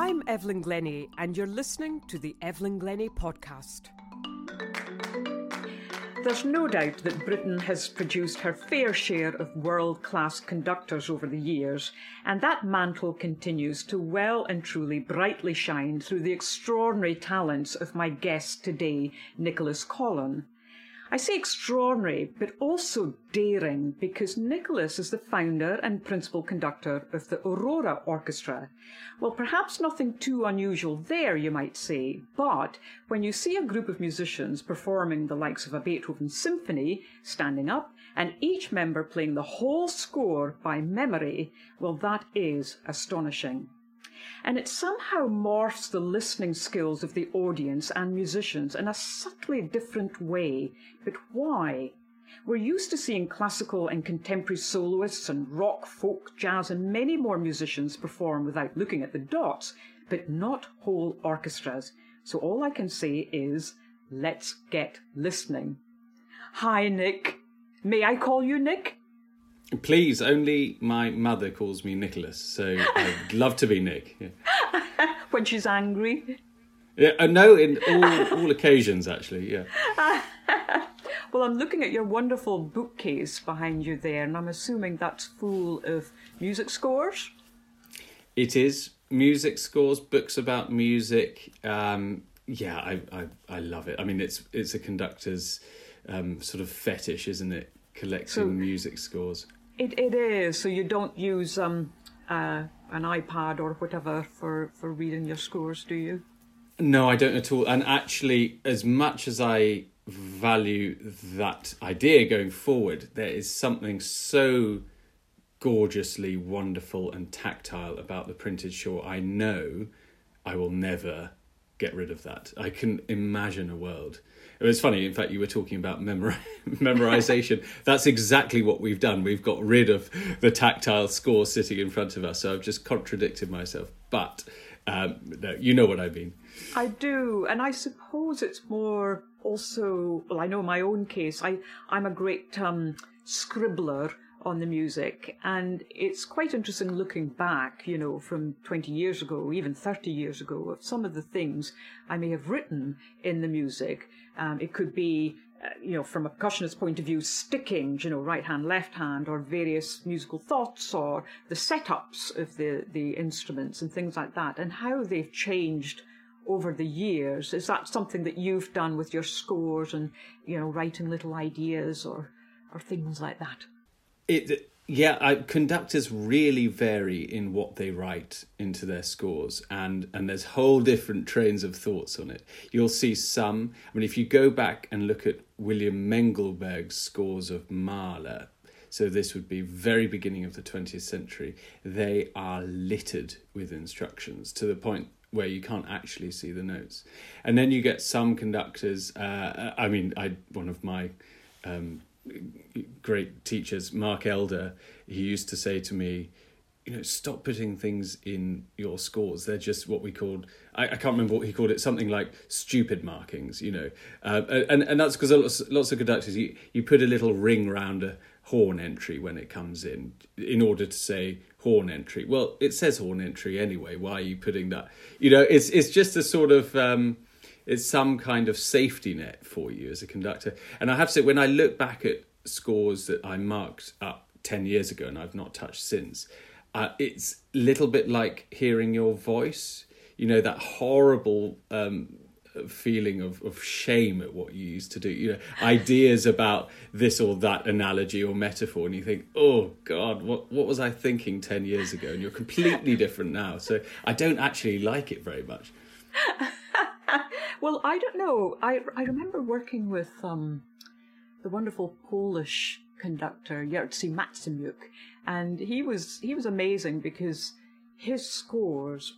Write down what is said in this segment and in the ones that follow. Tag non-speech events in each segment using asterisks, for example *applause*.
I'm Evelyn Glennie, and you're listening to the Evelyn Glennie podcast. There's no doubt that Britain has produced her fair share of world class conductors over the years, and that mantle continues to well and truly brightly shine through the extraordinary talents of my guest today, Nicholas Collon. I say extraordinary, but also daring, because Nicholas is the founder and principal conductor of the Aurora Orchestra. Well, perhaps nothing too unusual there, you might say, but when you see a group of musicians performing the likes of a Beethoven symphony, standing up, and each member playing the whole score by memory, well, that is astonishing and it somehow morphs the listening skills of the audience and musicians in a subtly different way. But why? We're used to seeing classical and contemporary soloists and rock, folk, jazz, and many more musicians perform without looking at the dots, but not whole orchestras. So all I can say is, let's get listening. Hi, Nick. May I call you Nick? Please, only my mother calls me Nicholas, so I'd love to be Nick. Yeah. *laughs* when she's angry. Yeah, uh, no, in all all occasions actually. Yeah. *laughs* well, I'm looking at your wonderful bookcase behind you there, and I'm assuming that's full of music scores. It is music scores, books about music. Um, yeah, I, I I love it. I mean, it's it's a conductor's um, sort of fetish, isn't it? Collecting so, music scores. It it is. So you don't use um uh, an iPad or whatever for for reading your scores, do you? No, I don't at all. And actually, as much as I value that idea going forward, there is something so gorgeously wonderful and tactile about the printed score. I know I will never get rid of that. I can imagine a world it was funny. In fact, you were talking about memori- *laughs* memorization. *laughs* That's exactly what we've done. We've got rid of the tactile score sitting in front of us. So I've just contradicted myself. But um, no, you know what I mean. I do, and I suppose it's more also. Well, I know my own case. I I'm a great um, scribbler on the music. And it's quite interesting looking back, you know, from 20 years ago, even 30 years ago, of some of the things I may have written in the music. Um, it could be, uh, you know, from a percussionist point of view, sticking, you know, right hand, left hand, or various musical thoughts, or the setups of the, the instruments and things like that, and how they've changed over the years. Is that something that you've done with your scores and, you know, writing little ideas or, or things like that? It yeah I, conductors really vary in what they write into their scores and and there's whole different trains of thoughts on it. You'll see some i mean if you go back and look at william mengelberg's scores of mahler so this would be very beginning of the 20th century they are littered with instructions to the point where you can't actually see the notes. And then you get some conductors uh, i mean i one of my um, great teachers, Mark Elder, he used to say to me, you know, stop putting things in your scores. They're just what we called, I, I can't remember what he called it, something like stupid markings, you know. Uh, and, and that's because lots, lots of conductors, you, you put a little ring round a horn entry when it comes in in order to say horn entry. Well, it says horn entry anyway. Why are you putting that? You know, it's, it's just a sort of, um, it's some kind of safety net for you as a conductor. And I have to say, when I look back at scores that I marked up 10 years ago and I've not touched since, uh, it's a little bit like hearing your voice. You know, that horrible um, feeling of, of shame at what you used to do. You know, ideas about this or that analogy or metaphor, and you think, oh God, what, what was I thinking 10 years ago? And you're completely different now. So I don't actually like it very much. *laughs* well, I don't know. I I remember working with um, the wonderful Polish conductor Jerzy Maksymiuk, and he was he was amazing because his scores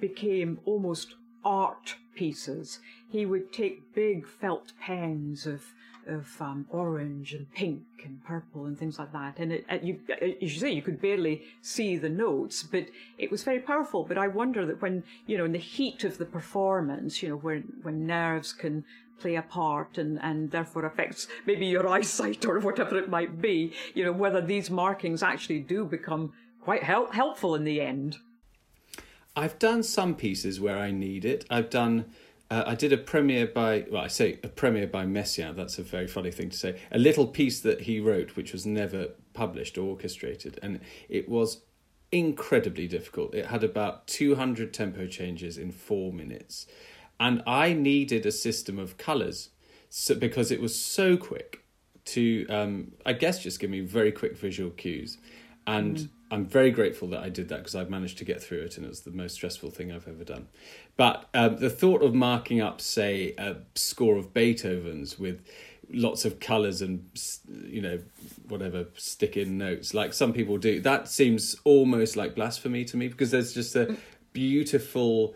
became almost art pieces. He would take big felt pens of of um, orange and pink and purple and things like that. And it, it, you, as you say, you could barely see the notes, but it was very powerful. But I wonder that when, you know, in the heat of the performance, you know, when, when nerves can play a part and, and therefore affects maybe your *laughs* eyesight or whatever it might be, you know, whether these markings actually do become quite help, helpful in the end. I've done some pieces where I need it. I've done. Uh, I did a premiere by, well, I say a premiere by Messiaen. That's a very funny thing to say. A little piece that he wrote, which was never published or orchestrated, and it was incredibly difficult. It had about 200 tempo changes in four minutes. And I needed a system of colours so, because it was so quick to, um, I guess, just give me very quick visual cues. And mm. I'm very grateful that I did that because I've managed to get through it and it was the most stressful thing I've ever done. But um, the thought of marking up, say, a score of Beethoven's with lots of colors and you know whatever stick in notes like some people do that seems almost like blasphemy to me because there's just a beautiful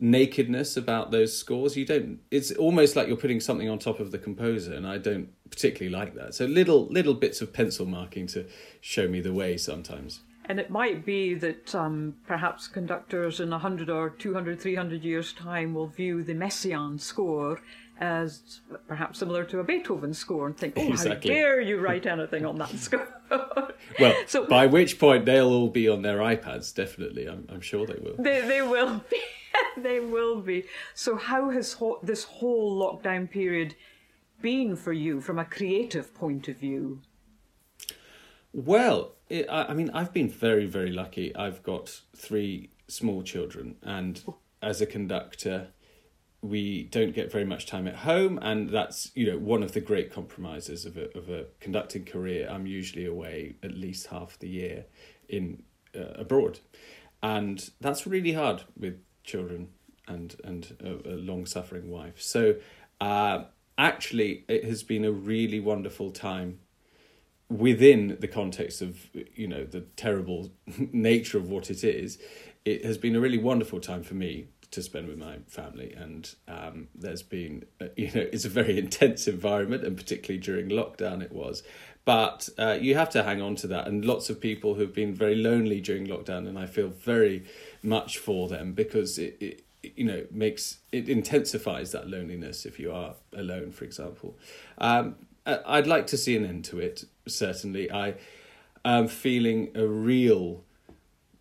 nakedness about those scores. You don't it's almost like you're putting something on top of the composer and i don't particularly like that. So little little bits of pencil marking to show me the way sometimes and it might be that um, perhaps conductors in 100 or 200 300 years time will view the messiaen score as perhaps similar to a Beethoven score and think, oh, exactly. how dare you write anything on that *laughs* score? well, *laughs* so, by which point they'll all be on their iPads, definitely. I'm, I'm sure they will. They, they will be. *laughs* they will be. So, how has ho- this whole lockdown period been for you from a creative point of view? Well, it, I, I mean, I've been very, very lucky. I've got three small children, and as a conductor, we don't get very much time at home and that's you know one of the great compromises of a, of a conducting career. I'm usually away at least half the year in uh, abroad. And that's really hard with children and and a, a long suffering wife. So uh, actually it has been a really wonderful time within the context of you know the terrible *laughs* nature of what it is it has been a really wonderful time for me to spend with my family. And um, there's been uh, *laughs* you know it's a very *laughs* intense environment and particularly during lockdown it was. But uh, you have to hang on to that. And lots of people who've been very lonely during lockdown and i feel very much for them because it, it you know makes it intensifies that loneliness if you are alone for example. Um, i'd like to see an end to it certainly i am feeling a real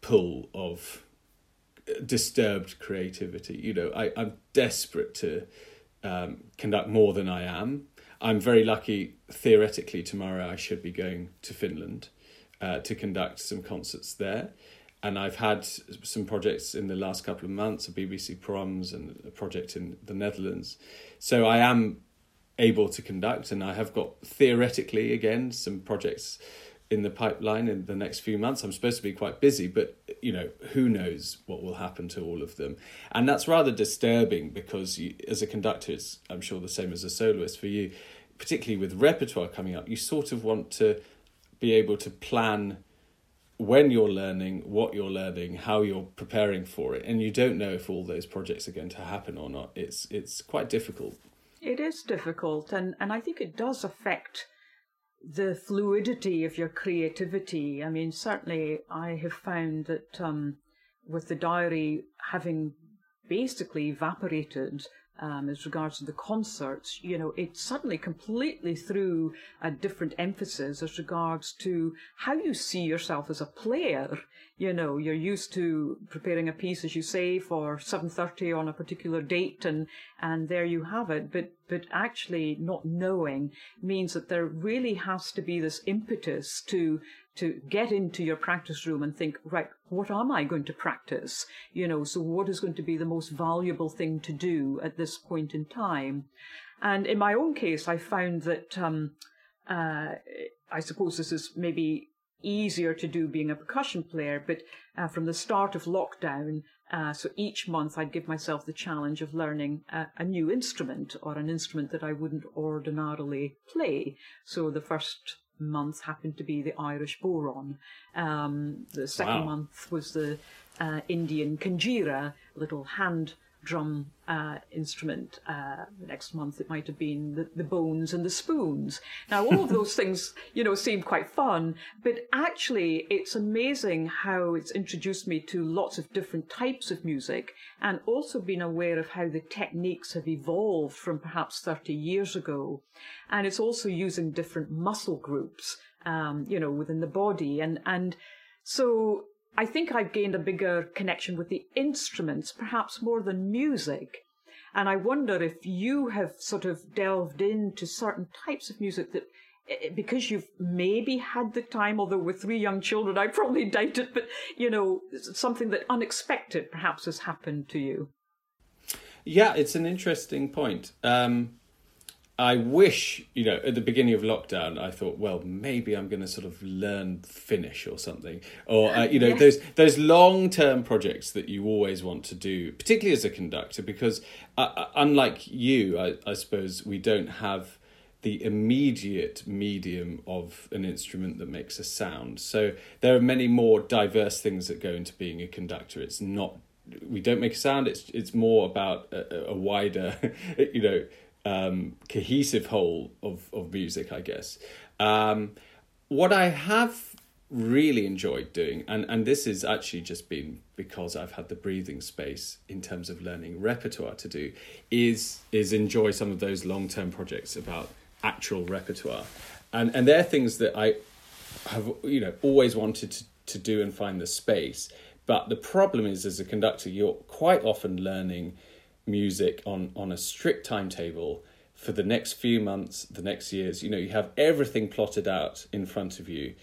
pull of disturbed creativity. You know, I, I'm desperate to um, conduct more than I am. I'm very lucky. Theoretically, tomorrow I should be going to Finland uh, to conduct some concerts there. And I've had some projects in the last couple of months, a BBC Proms and a project in the Netherlands. So I am able to conduct, and I have got theoretically again some projects in the pipeline in the next few months. I'm supposed to be quite busy, but you know who knows what will happen to all of them, and that's rather disturbing because you, as a conductor, it's I'm sure the same as a soloist for you, particularly with repertoire coming up. You sort of want to be able to plan when you're learning, what you're learning, how you're preparing for it, and you don't know if all those projects are going to happen or not. It's it's quite difficult. It is difficult, and and I think it does affect the fluidity of your creativity. I mean, certainly I have found that um, with the diary having basically evaporated um, as regards to the concerts, you know, it suddenly completely threw a different emphasis as regards to how you see yourself as a player. You know, you're used to preparing a piece, as you say, for 7.30 on a particular date and, and there you have it. But, but actually not knowing means that there really has to be this impetus to to get into your practice room and think, right, what am I going to practice? You know, so what is going to be the most valuable thing to do at this point in time? And in my own case, I found that, um, uh, I suppose this is maybe easier to do being a percussion player, but uh, from the start of lockdown, uh, so each month I'd give myself the challenge of learning a, a, new instrument or an instrument that I wouldn't ordinarily play. So the first month happened to be the Irish bodhrán. Um, the second wow. month was the uh, Indian kanjira, little hand drum uh, instrument. Uh, next month it might have been the, the, bones and the spoons. Now all of *laughs* those things, you know, seem quite fun, but actually it's amazing how it's introduced me to lots of different types of music and also been aware of how the techniques have evolved from perhaps 30 years ago. And it's also using different muscle groups, um, you know, within the body. And, and so I think I've gained a bigger connection with the instruments, perhaps more than music. And I wonder if you have sort of delved into certain types of music that, eh, because you've maybe had the time, although with three young children, I probably *laughs* doubt it, but, you know, something that unexpected perhaps has happened to you. Yeah, it's an interesting point. Um, I wish, you know, at the beginning of lockdown, I thought, well, maybe I'm going to sort of learn Finnish or something, or uh, you know, yes. those those long term projects that you always want to do, particularly as a conductor, because uh, uh, unlike you, I, I suppose we don't have the immediate medium of an instrument that makes a sound. So there are many more diverse things that go into being a conductor. It's not we don't make a sound. It's it's more about a, a wider, *laughs* you know um, cohesive whole of, of music, I guess. Um, what I have really enjoyed doing, and, and this has actually just been because I've had the breathing space in terms of learning repertoire to do, is is enjoy some of those long term projects about actual repertoire, and and they're things that I have you know always wanted to, to do and find the space. But the problem is, as a conductor, you're quite often learning music on on a strict timetable for the next few months, the next years. You know, you have everything plotted out in front of you,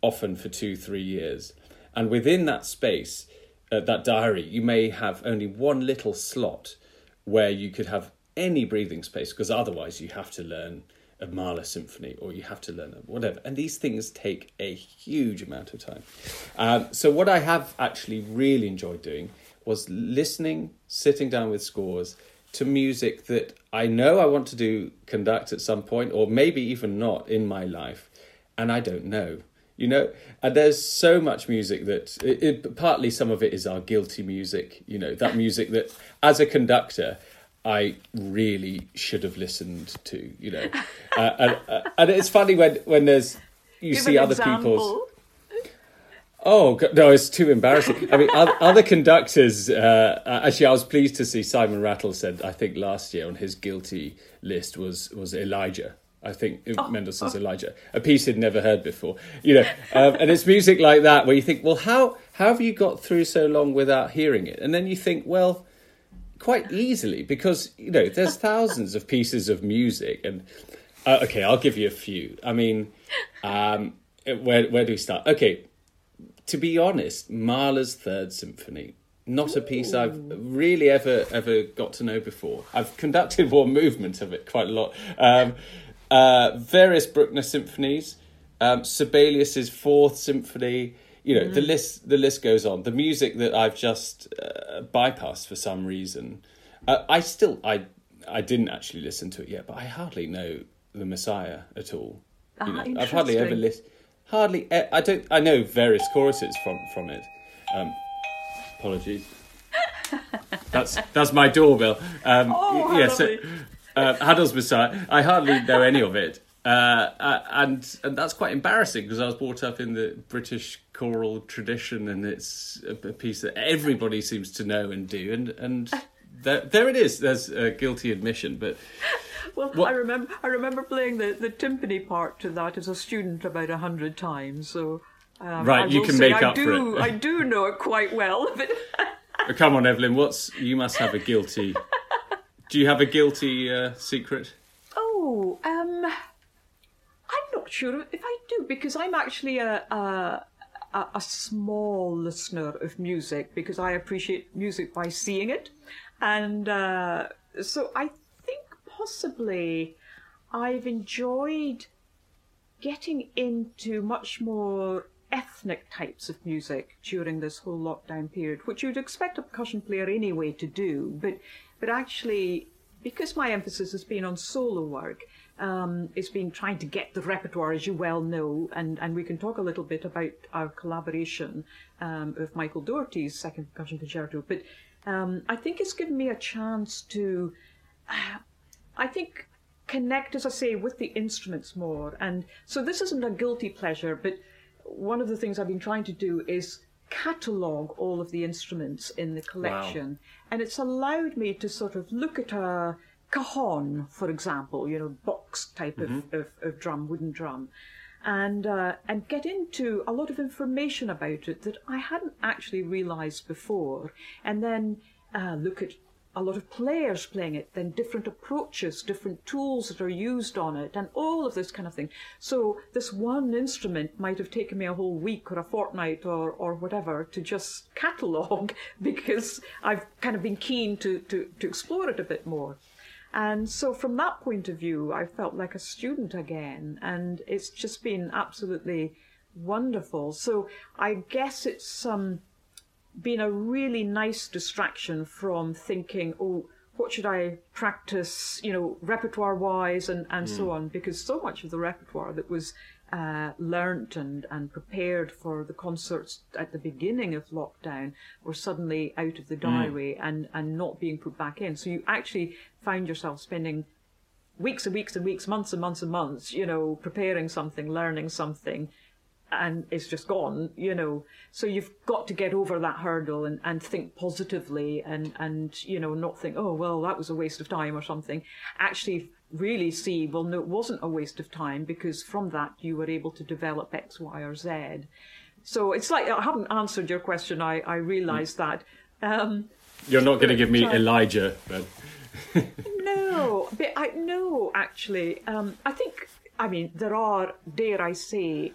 often for two, three years. And within that space, uh, that diary, you may have only one little slot where you could have any breathing space because otherwise you have to learn a Mahler symphony or you have to learn whatever. And these things take a huge amount of time. Um, so, what I have actually really enjoyed doing was listening, sitting down with scores to music that I know I want to do conduct at some point, or maybe even not in my life, and I don't know. You know, and there's so much music that it, it, partly some of it is our guilty music. You know, that music that as a conductor. I really should have listened to, you know, *laughs* uh, and, uh, and it's funny when when there's you Give see other example. people's Oh no, it's too embarrassing. I mean, other conductors. Uh, actually, I was pleased to see Simon Rattle said. I think last year on his guilty list was was Elijah. I think oh, Mendelssohn's oh. Elijah, a piece he'd never heard before. You know, um, and it's music like that where you think, well, how how have you got through so long without hearing it? And then you think, well, quite easily because you know there's thousands of pieces of music, and uh, okay, I'll give you a few. I mean, um, where where do we start? Okay to be honest, Mahler's Third Symphony, not a piece I've really ever ever got to know before. I've conducted one movement of it quite a lot. Um, uh, various Bruckner symphonies, um, Sibelius's Fourth Symphony. You know, mm. the list the list goes on. The music that I've just uh, bypassed for some reason. Uh, I still I I didn't actually listen to it yet, but I hardly know the Messiah at all. You ah, know, I've hardly ever listened hardly. I don't. I know various choruses from from it. Um, apologies. *laughs* that's that's my doorbell. Um, oh, yeah, so, uh, Handel's Messiah. I hardly know any of it, uh, uh, and and that's quite embarrassing because I was brought up in the British choral tradition, and it's a, a piece that everybody seems to know and do, and and there, there it is. There's a guilty admission, but *laughs* well, what? I remember I remember playing the, the timpani part to that as a student about a hundred times. So um, right, you can make I up do, for it. I do know it quite well. But oh, *laughs* come on, Evelyn, what's you must have a guilty. do you have a guilty uh, secret? Oh, um, I'm not sure if I do because I'm actually a. a a, small listener of music because I appreciate music by seeing it, and uh, so I possibly I've enjoyed getting into much more ethnic types of music during this whole lockdown period, which you'd expect a percussion player anyway to do, but but actually because my emphasis has been on solo work, um, it's been trying to get the repertoire, as you well know, and, and we can talk a little bit about our collaboration um, with Michael Daugherty's second percussion concerto. But um, I think it's given me a chance to uh, I think connect, as I say, with the instruments more. And so this isn't a guilty pleasure, but one of the things I've been trying to do is catalogue all of the instruments in the collection. Wow. And it's allowed me to sort of look at a cajon, for example, you know, box type mm-hmm. of, of, of, drum, wooden drum. and uh, and get into a lot of information about it that I hadn't actually realised before, and then uh, look at a lot of players playing it, then different approaches, different tools that are used on it, and all of this kind of thing. So this one instrument might have taken me a whole week or a fortnight or, or whatever to just *laughs* catalogue because I've kind of been keen to, to, to explore it a bit more. And so from that point of view, I felt like a student again, and it's just been absolutely wonderful. So I guess it's um, been a really nice distraction from thinking, oh, what should I practice, you know, repertoire wise and, and mm. so on, because so much of the repertoire that was uh, learnt and, and prepared for the concerts at the beginning of lockdown were suddenly out of the mm. diary mm. and, and not being put back in. So you actually found yourself spending weeks and weeks and weeks, months and months and months, you know, preparing something, learning something, and it's just gone, you know. So you've got to get over that hurdle and, and think positively and, and, you know, not think, oh, well, that was a waste of time or something. Actually really see, well, no, it wasn't a waste of time because from that you were able to develop X, Y, or Z. So it's like, I haven't answered your question, I, I realise mm. that. Um, You're not going to give me Elijah, but. *laughs* no, but I no, actually, um, I think. I mean, there are, dare I say,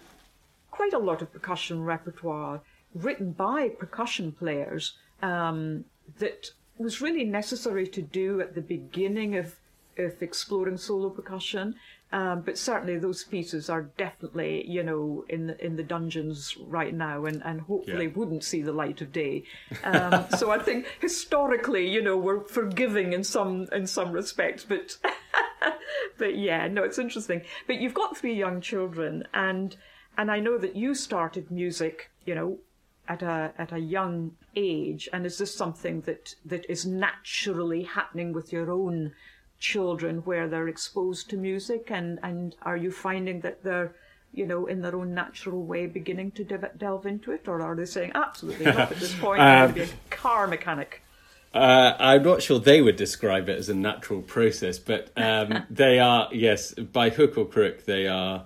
quite a lot of percussion repertoire written by percussion players um, that was really necessary to do at the beginning of, of exploring solo percussion. Um, but certainly those pieces are definitely, you know, in the, in the dungeons right now, and, and hopefully yeah. wouldn't see the light of day. *laughs* Um, so I think historically, you know, we're forgiving in some in some respects, but *laughs* but yeah, no, it's interesting. But you've got three young children, and and I know that you started music, you know, at a at a young age. And is this something that that is naturally happening with your own children, where they're exposed to music? And and are you finding that they're you know, in their own natural way, beginning to de- delve into it, or are they saying absolutely not at this point? I'm going to be *laughs* a car mechanic. Uh, I'm not sure they would describe it as a natural process, but um, *laughs* they are, yes, by hook or crook, they are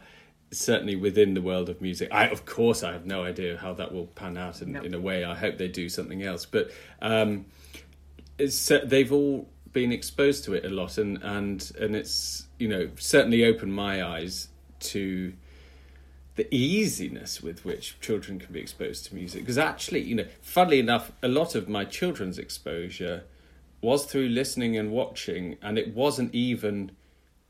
certainly within the world of music. I, of course, I have no idea how that will pan out in, in a way. I hope they do something else, but um, it's they've all been exposed to it a lot, and and and it's you know certainly opened my eyes to the easiness with which children can be exposed to music. Because actually, you know, funnily enough, a lot of my children's exposure was through listening and watching, and it wasn't even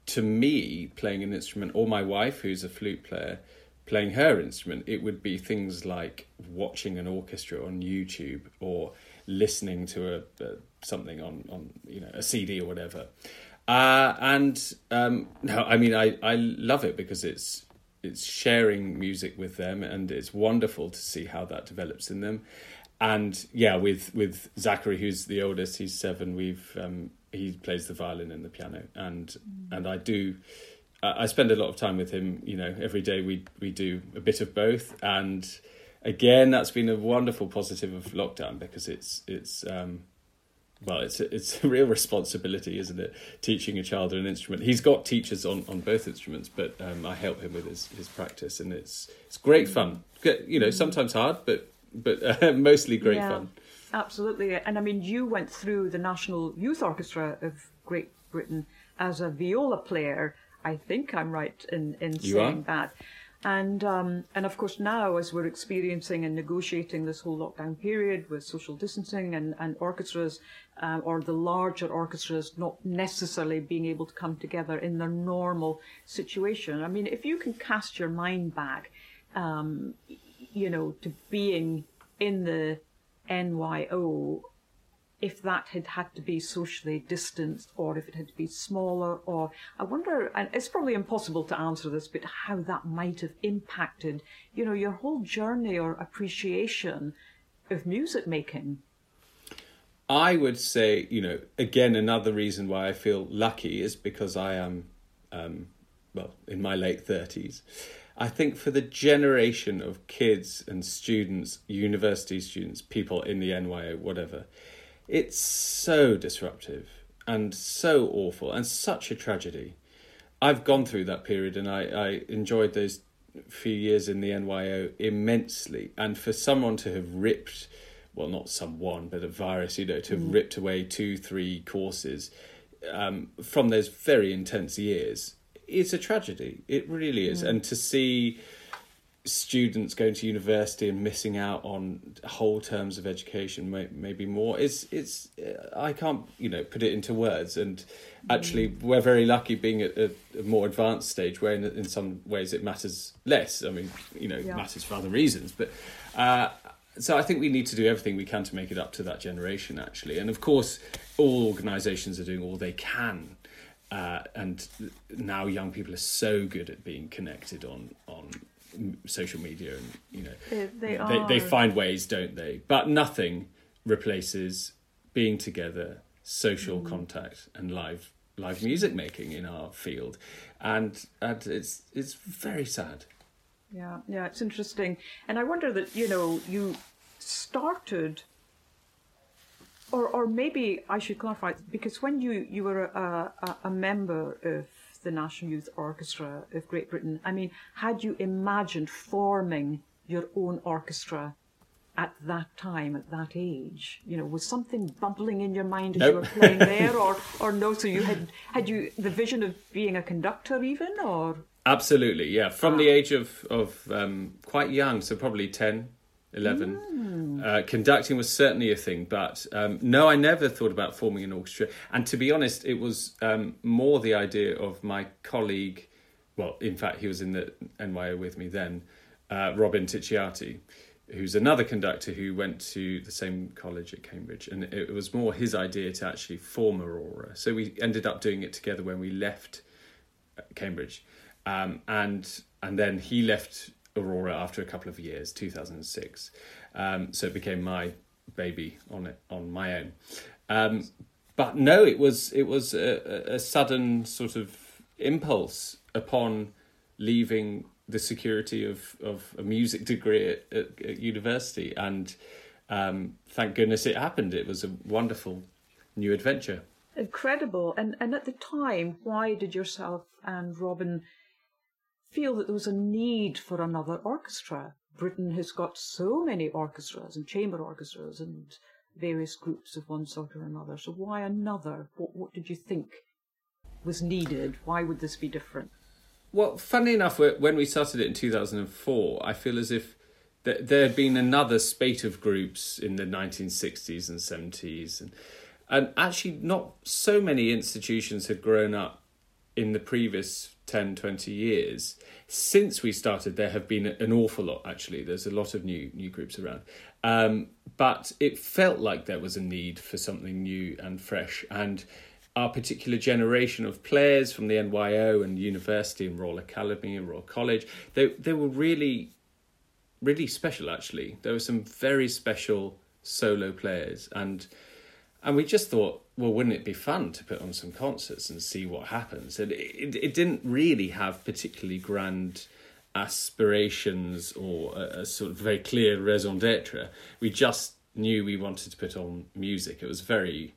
to me playing an instrument or my wife who's a flute player playing her instrument it would be things like watching an orchestra on youtube or listening to a, a something on on you know a cd or whatever. Uh, and um, no i mean i i love it because it's it's sharing music with them and it's wonderful to see how that develops in them. And yeah with with zachary who's the oldest he's seven we've um, he plays the violin and the piano, and mm. and I do. I spend a lot of time with him. You know, every day we we do a bit of both, and again, that's been a wonderful positive of lockdown because it's it's um, well, it's a, it's a real responsibility, isn't it? Teaching a child an instrument. He's got teachers on, on both instruments, but um, I help him with his, his practice, and it's it's great fun. You know, sometimes hard, but but uh, *laughs* mostly great yeah. fun. Absolutely. And I mean, you went through the National Youth Orchestra of Great Britain as a viola player. I think I'm right in, in you saying are? that. And um, and of course now, as we're experiencing and negotiating this whole lockdown period with social distancing and and orchestras, uh, or the larger orchestras not necessarily being able to come together in their normal situation. I mean, if you can cast your mind back, um, you know, to being in the NYO if that had had to be socially distanced or if it had to be smaller or I wonder and it's probably impossible to answer this but how that might have impacted you know your whole journey or appreciation of music making. I would say you know again another reason why I feel lucky is because I am um, well in my late 30s I think for the generation of kids and students, university students, people in the NYO, whatever, it's so disruptive and so awful and such a tragedy. I've gone through that period and I, I enjoyed those few years in the NYO immensely, and for someone to have ripped, well, not someone, but a virus, you know, to have mm. ripped away two, three courses um, from those very intense years, it's a tragedy. It really is, mm. and to see students going to university and missing out on whole terms of education maybe more it's it's i can't you know put it into words and actually mm. we're very lucky being at a, a more advanced stage where in, in, some ways it matters less i mean you know yeah. matters for other reasons but uh, so I think we need to do everything we can to make it up to that generation, actually. And of course, all organisations are doing all they can. Uh, and now young people are so good at being connected on on social media and you know they they, they, they find ways don't they? But nothing replaces being together social mm. contact and live live music making in our field. And and it's it's very sad. Yeah yeah it's interesting. And i wonder that you know you started or or maybe i should clarify because when you you were a, a, a member of the National Youth Orchestra of Great Britain. I mean, had you imagined forming your own orchestra at that time, at that age? You know, was something bubbling in your mind as nope. you were playing *laughs* there, or or no? So you had had you the vision of being a conductor even, or absolutely, yeah, from ah. the age of of um, quite young, so probably 10, 11. Mm. Uh, conducting was certainly a thing, but um, no, I never thought about forming an orchestra. And to be honest, it was um, more the idea of my colleague. Well, in fact, he was in the NYO with me then, uh, Robin Ticciati, who's another conductor who went to the same college at Cambridge. And it was more his idea to actually form Aurora. So we ended up doing it together when we left uh, Cambridge. Um, and and then he left Aurora after a couple of years, 2006. Um, so it became my baby on it on my own. Um, but no, it was it was a, a, sudden sort of impulse upon leaving the security of, of a music degree at, at, at university, and um, thank goodness it happened. It was a wonderful new adventure. Incredible, and and at the time, why did yourself and Robin feel that there was a need for another orchestra. Britain has got so many orchestras and chamber orchestras and various groups of one sort or another. So why another? What, what did you think was needed? Why would this be different? Well, funny enough, when we started it in 2004, I feel as if there had been another spate of groups in the 1960s and 70s. And, and actually, not so many institutions had grown up in the previous 10, 20 years. Since we started, there have been an awful lot, actually. There's a lot of new, new groups around. Um, but it felt like there was a need for something new and fresh. And our particular generation of players from the NYO and university and Royal Academy and Royal College, they, they were really, really special, actually. There were some very special solo players. And and we just thought, well, wouldn't it be fun to put on some concerts and see what happens? And it, it didn't really have particularly grand aspirations or a, a sort of very clear raison d'etre. We just knew we wanted to put on music. It was very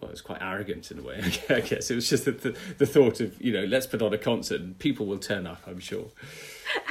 well, it was quite arrogant in a way, *laughs* I guess. It was just the, the, the, thought of, you know, let's put on a concert and people will turn up, I'm sure.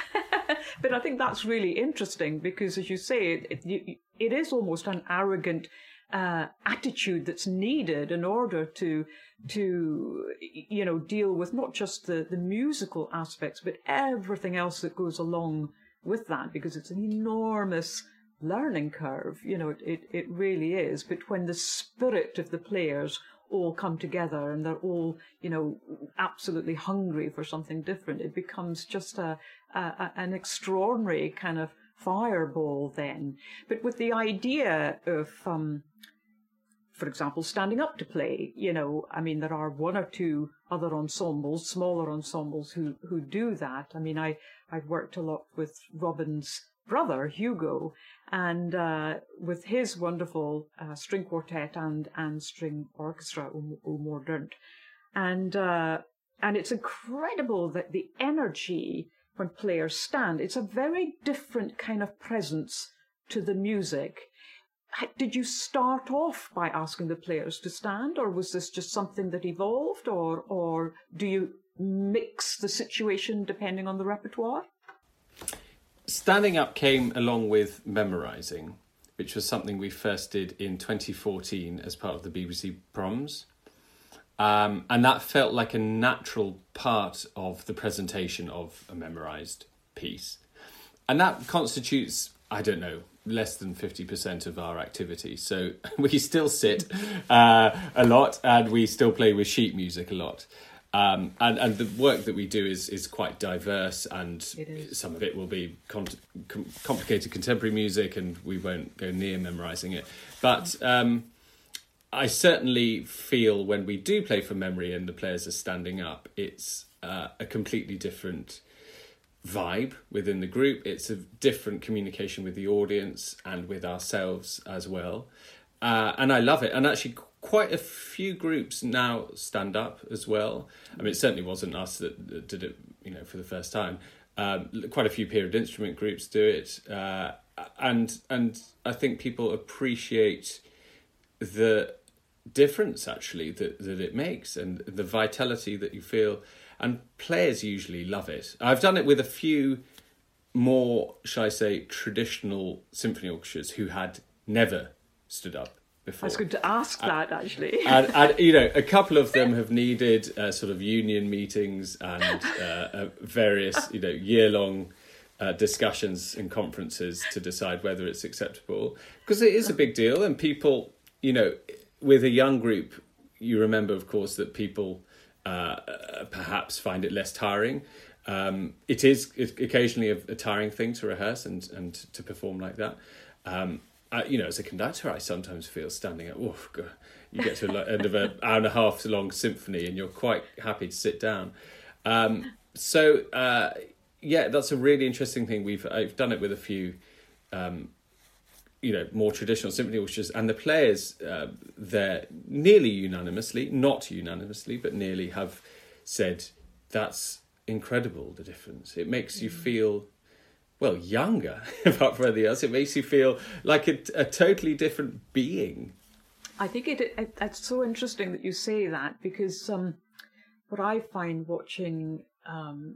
*laughs* but I think that's really interesting because, as you say, it, it, it is almost an arrogant uh, attitude that's needed in order to to you know deal with not just the the musical aspects but everything else that goes along with that because it's an enormous learning curve you know it, it, it really is. But when the spirit of the players all come together and they're all you know absolutely hungry for something different it becomes just a, a an extraordinary kind of fireball then. But with the idea of um for example, standing up to play. You know, I mean, there are one or two other ensembles, smaller ensembles, who who do that. I mean, I I've worked a lot with Robin's brother Hugo, and uh, with his wonderful uh, string quartet and and string orchestra, O/Modernt, and uh, and it's incredible that the energy when players stand. It's a very different kind of presence to the music did you start off by asking the players to stand, or was this just something that evolved, or or do you mix the situation depending on the repertoire? standing up came along with memorizing, which was something we first did in 2014 as part of the BBC Proms. Um, and that felt like a natural part of the presentation of a memorized piece. And that constitutes, I don't know, less than 50% of our activity. So *laughs* we still sit uh, a lot and we still play with sheet music a lot. Um, and and the work that we do is is quite diverse, and some of it will be con- com- complicated contemporary music, and we won't go near memorizing it. But um, I certainly feel when we do play from memory and the players are standing up, it's uh, a completely different vibe within the group. It's a different communication with the audience and with ourselves as well. Uh, and I love it. And actually, quite a few groups now stand up as well. I mean, it certainly wasn't us that, did it, you know, for the first time. Um, quite a few period instrument groups do it, uh, and and I think people appreciate the difference actually that that it makes and the vitality that you feel. And players usually love it. I've done it with a few more, shall I say, traditional symphony orchestras who had never stood up before. I was going to ask that actually. *laughs* and, and, you know, a couple of them have needed uh, sort of union meetings and uh, uh, various, you know, year long uh, discussions and conferences to decide whether it's acceptable because it is a big deal. And people, you know, with a young group, you remember, of course, that people uh, perhaps find it less tiring. Um, it is occasionally a, a, tiring thing to rehearse and, and to perform like that. Um, uh, you know, as a conductor, I sometimes feel standing at, Oh, God, you get to the end of an *laughs* hour and a half long symphony, and you're quite happy to sit down. Um, so, uh, yeah, that's a really interesting thing. We've I've done it with a few, um, you know, more traditional symphony orchestras, and the players uh, there nearly unanimously, not unanimously, but nearly have said that's incredible. The difference it makes you mm. feel well, younger, *laughs* apart from anything else. It makes you feel like a, a totally different being. I think it, it, it's so interesting that you say that because um, what I find watching um,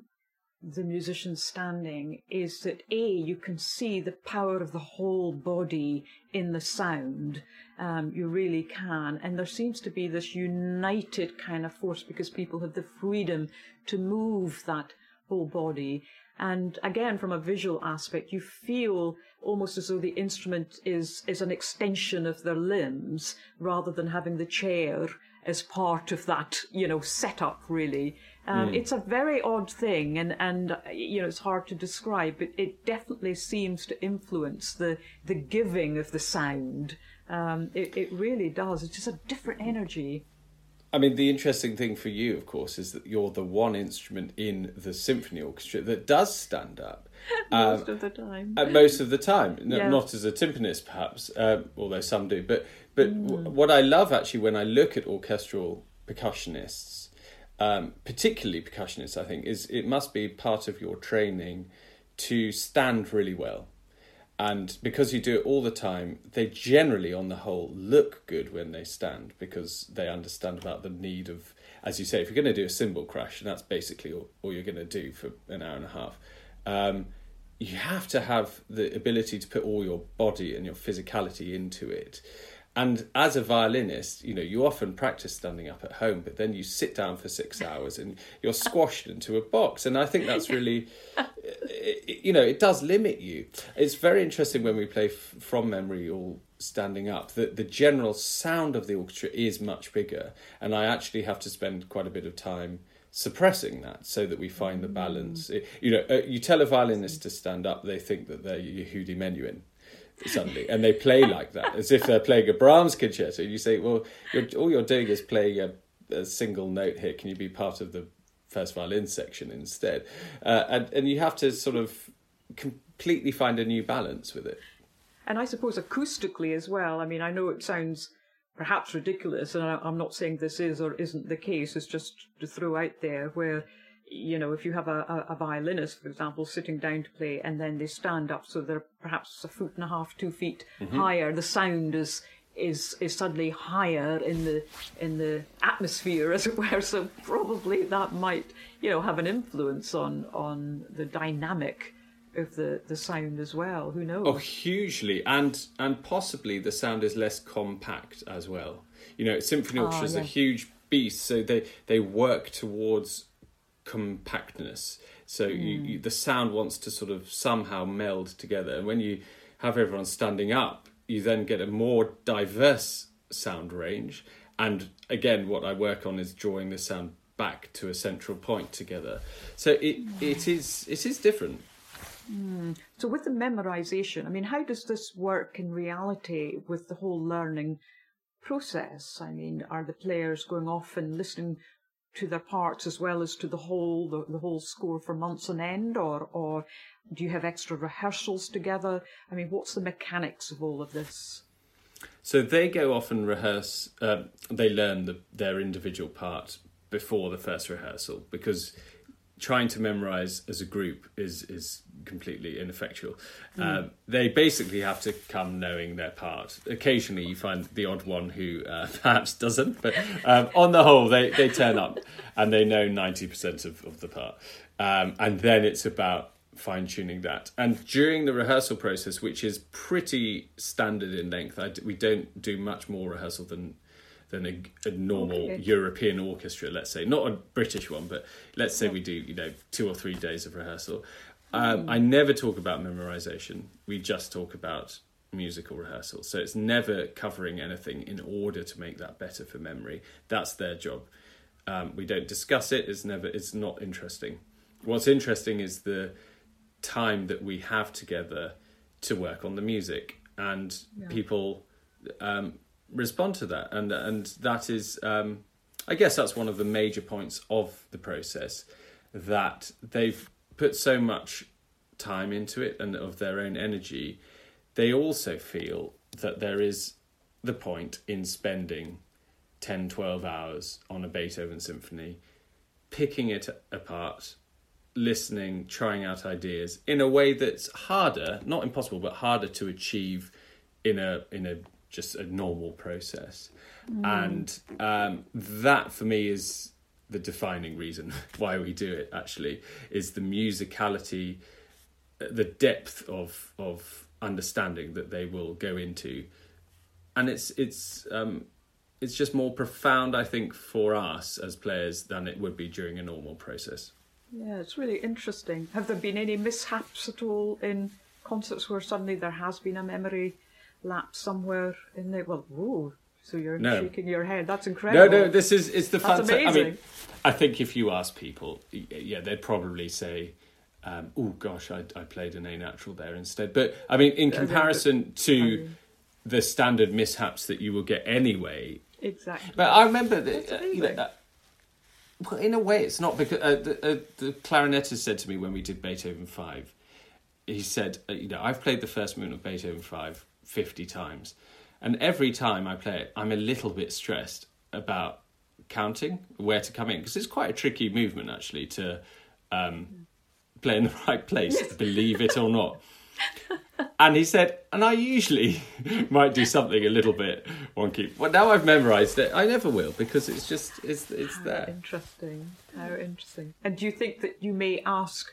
the musician standing is that A, you can see the power of the whole body in the sound. Um, you really can. And there seems to be this united kind of force because people have the freedom to move that whole body. And again, from a visual aspect, you feel almost as though the instrument is, is an extension of their limbs rather than having the chair as part of that, you know, setup really. Um, mm. It's a very odd thing and, and, you know, it's hard to describe, but it definitely seems to influence the, the giving of the sound. Um, it, it really does. It's just a different energy. I mean, the interesting thing for you, of course, is that you're the one instrument in the symphony orchestra that does stand up. *laughs* most um, of the time. Uh, most of the time, yeah. not as a timpanist, perhaps, uh, although some do. But but mm. w- what I love actually when I look at orchestral percussionists, um, particularly percussionists, I think is it must be part of your training to stand really well. And because you do it all the time they generally on the whole look good when they stand because they understand about the need of as you say if you're going to do a cymbal crash and that's basically all, all you're going to do for an hour and a half. Um, you have to have the ability to put all your body and your physicality into it and as a violinist, you know, you often practice standing up at home, but then you sit down for six *laughs* hours and you're squashed into a box. And I think that's really, *laughs* you know, it does limit you. It's very interesting when we play f- from memory all standing up that the general sound of the orchestra is much bigger. And I actually have to spend quite a bit of time suppressing that so that we find the balance. Mm. You know, uh, you tell a violinist to stand up, they think that they're Yehudi Menuhin suddenly, and they play like that as if they're playing a Brahms concerto. You say, well, you're, all you're doing is playing a, a, single note here. Can you be part of the first violin section instead? Uh, and and you have to sort of completely find a new balance with it. And I suppose acoustically as well. I mean, I know it sounds perhaps ridiculous, and I, I'm not saying this is or isn't the case. It's just to throw out there where you know, if you have a, a, a, violinist, for example, sitting down to play and then they stand up so they're perhaps a foot and a half, two feet mm-hmm. higher, the sound is is is suddenly higher in the in the atmosphere, as it were. So probably that might, you know, have an influence on on the dynamic of the, the sound as well. Who knows? Oh, hugely, and and possibly the sound is less compact as well. You know, symphony Ah, orchestra is yeah. a huge beast, so they they work towards compactness. So you, hmm. you, the sound wants to sort of somehow meld together, and when you have everyone standing up, you then get a more diverse sound range. And again, what I work on is drawing the sound back to a central point together. So it hmm. it is it is different. Hmm. So with the memorization, I mean, how does this work in reality with the whole learning process? I mean, are the players going off and listening to their parts as well as to the whole the, the whole score for months on end, or or do you have extra rehearsals together? I mean, what's the mechanics of all of this? So they go off and rehearse. Um, they learn the, their individual part before the first rehearsal because trying to memorize as a group is is completely ineffectual. Um, they basically have to come knowing their part. Occasionally, you find the odd one who uh, *laughs* perhaps doesn't, but um, on the whole, they they turn up and they know ninety percent of of the part, um, and then it's about fine tuning that. And during the rehearsal process, which is pretty standard in length, I d we don't do much more rehearsal than than a, a normal Okay. European orchestra, let's say, not a British one, but let's say we do, you know, two or three days of rehearsal. Um, I never talk about memorization. We just talk about musical rehearsal. So it's never covering anything in order to make that better for memory. That's their job. Um, we don't discuss it. It's never. It's not interesting. What's interesting is the time that we have together to work on the music, and people um, respond to that, and and that is, um, I guess, that's one of the major points of the process that they've put so much time into it and of their own energy. They also feel that there is the point in spending 10, 12 hours on a Beethoven symphony, picking it apart, listening, trying out ideas in a way that's harder, not impossible, but harder to achieve in a in a just a normal process. And um, that for me is the defining reason *laughs* why we do it actually is the musicality the depth of of understanding that they will go into and it's it's um it's just more profound i think for us as players than it would be during a normal process Yeah, it's really interesting. Have there been any mishaps at all in concerts where suddenly there has been a memory lapse somewhere in there? Well, whoa. So you're No. shaking your head. That's incredible. no no, this is it's the fun i mean i think if you ask people yeah they'd probably say um, oh gosh I, I played an a natural there instead but i mean in comparison to mean- the standard mishaps that you will get anyway Exactly. But I remember that, uh, you know, that, well, in a way, it's not because uh, the, uh, the clarinetist said to me when we did Beethoven Five, he said, uh, you know, I've played the first movement of Beethoven Five 50 times, and every time I play it, I'm a little bit stressed about counting where to come in because it's quite a tricky movement actually to um, play in the *laughs* right place, believe it or *laughs* not. And he said, and I usually *laughs* might do something a little bit wonky. Well, now I've memorised it, I never will because it's just it's it's How there. interesting. How interesting. And do you think that you may ask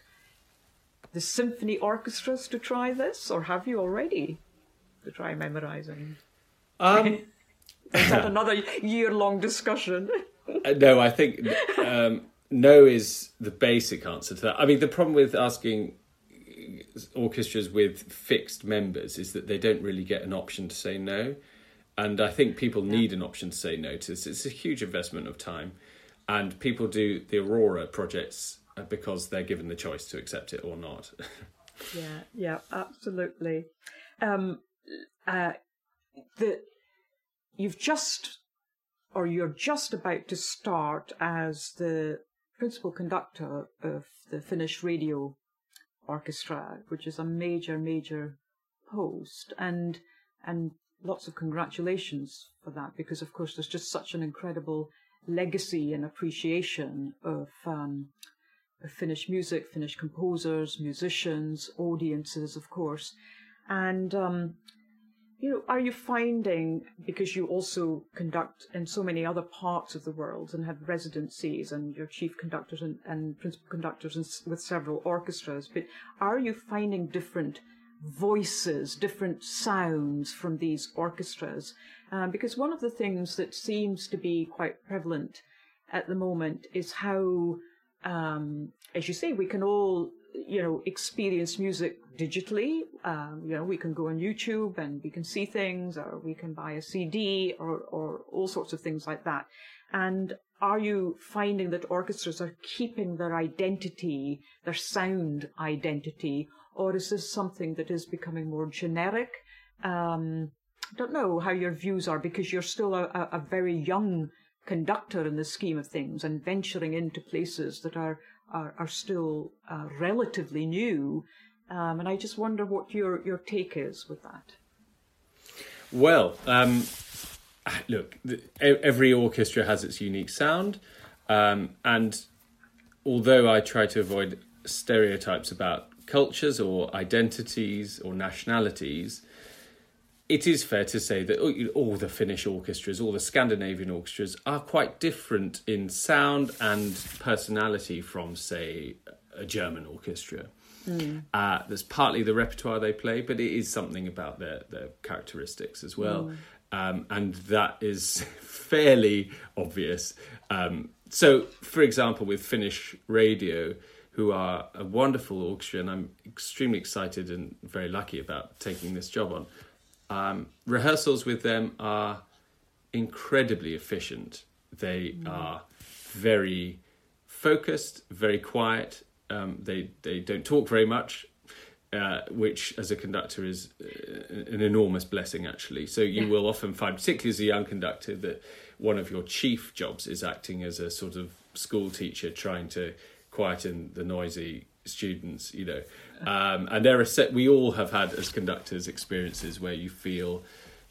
the symphony orchestras to try this, or have you already to try memorizing? Um, *laughs* Is that another year-long discussion? uh, no, I think um, no is the basic answer to that. I mean, the problem with asking orchestras with fixed members is that they don't really get an option to say no. And I think people need an option to say no to this. It's a huge investment of time. And people do the Aurora projects uh, because they're given the choice to accept it or not. *laughs* Yeah, yeah, absolutely. Um, uh, the you've just, or you're just about to start as the principal conductor of the Finnish Radio Orchestra, which is a major, major post, and and lots of congratulations for that because, of course, there's just such an incredible legacy and appreciation of. Um, of Finnish music, Finnish composers, musicians, audiences, of course. And um, you know, are you finding, because you also conduct in so many other parts of the world and have residencies and you're chief conductors and, and principal conductors and, with several orchestras, but are you finding different voices, different sounds from these orchestras? Um, because one of the things that seems to be quite prevalent at the moment is how, um, as you say, we can all you know, experience music digitally. Um, you know, we can go on YouTube and we can see things, or we can buy a CD, or or all sorts of things like that. And are you finding that orchestras are keeping their identity, their sound identity, or is this something that is becoming more generic? Um, I don't know how your views are because you're still a, a very young conductor in the scheme of things and venturing into places that are are, are still uh, relatively new. Um, and I just wonder what your, your take is with that. Well, um, look, every orchestra has its unique sound. Um, and although I try to avoid stereotypes about cultures or identities or nationalities, it is fair to say that all the Finnish orchestras, all the Scandinavian orchestras are quite different in sound and personality from, say, a German orchestra. Mm. Uh, there's partly the repertoire they play, but it is something about their, their characteristics as well. Mm. Um, and that is *laughs* fairly obvious. Um, so, for example, with Finnish radio, who are a wonderful orchestra, and I'm extremely excited and very lucky about taking this job on. Um, rehearsals with them are incredibly efficient. They mm. are very focused, very quiet. Um, they they don't talk very much, uh, which as a conductor is uh, an enormous blessing actually. So you yeah. will often find, particularly as a young conductor, that one of your chief jobs is acting as a sort of school teacher, trying to quieten the noisy students. You know, um, and there are set. We all have had as conductors experiences where you feel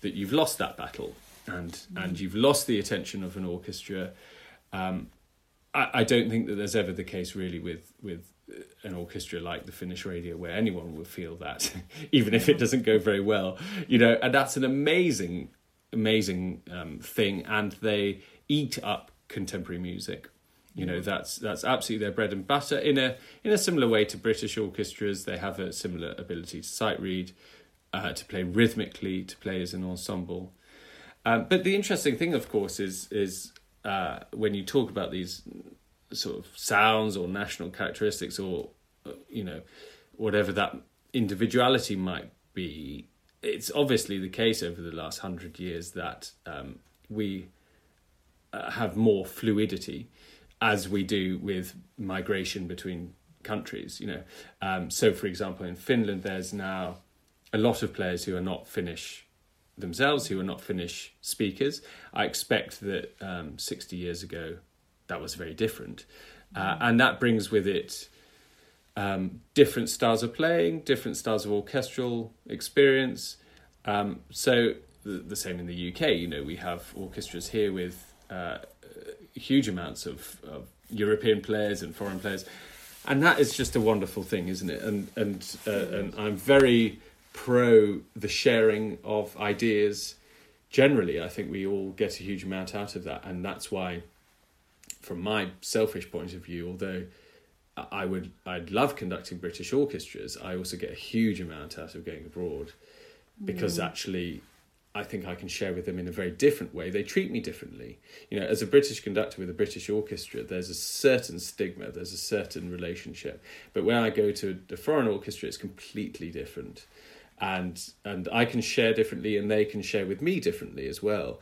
that you've lost that battle, and mm. and you've lost the attention of an orchestra. Um, I, I don't think that there's ever the case really with with an orchestra like the Finnish radio where anyone would feel that, *laughs* even if it doesn't go very well, you know, and that's an amazing, amazing um, thing, and they eat up contemporary music. You know, that's that's absolutely their bread and butter. In a in a similar way to British orchestras, they have a similar ability to sight read, uh, to play rhythmically, to play as an ensemble. Um, but the interesting thing, of course, is is uh, when you talk about these sort of sounds or national characteristics, or you know, whatever that individuality might be. It's obviously the case over the last hundred years that um, we uh, have more fluidity as we do with migration between countries. You know, um, so for example, in Finland, there's now a lot of players who are not Finnish themselves, who are not Finnish speakers. I expect that um, 60 years ago, that was very different, uh, and that brings with it. Um, different styles of playing, different styles of orchestral experience. Um, so the, the, same in the UK. You know, we have orchestras here with uh, huge amounts of, of European players and foreign players, and that is just a wonderful thing, isn't it? And and uh, and I'm very pro the sharing of ideas. Generally, I think we all get a huge amount out of that, and that's why, from my selfish point of view, although I would I'd love conducting British orchestras, I also get a huge amount out of going abroad, because mm. actually I think I can share with them in a very different way. They treat me differently. You know, as a British conductor with a British orchestra, there's a certain stigma, there's a certain relationship. But when I go to a foreign orchestra, it's completely different. And and I can share differently and they can share with me differently as well.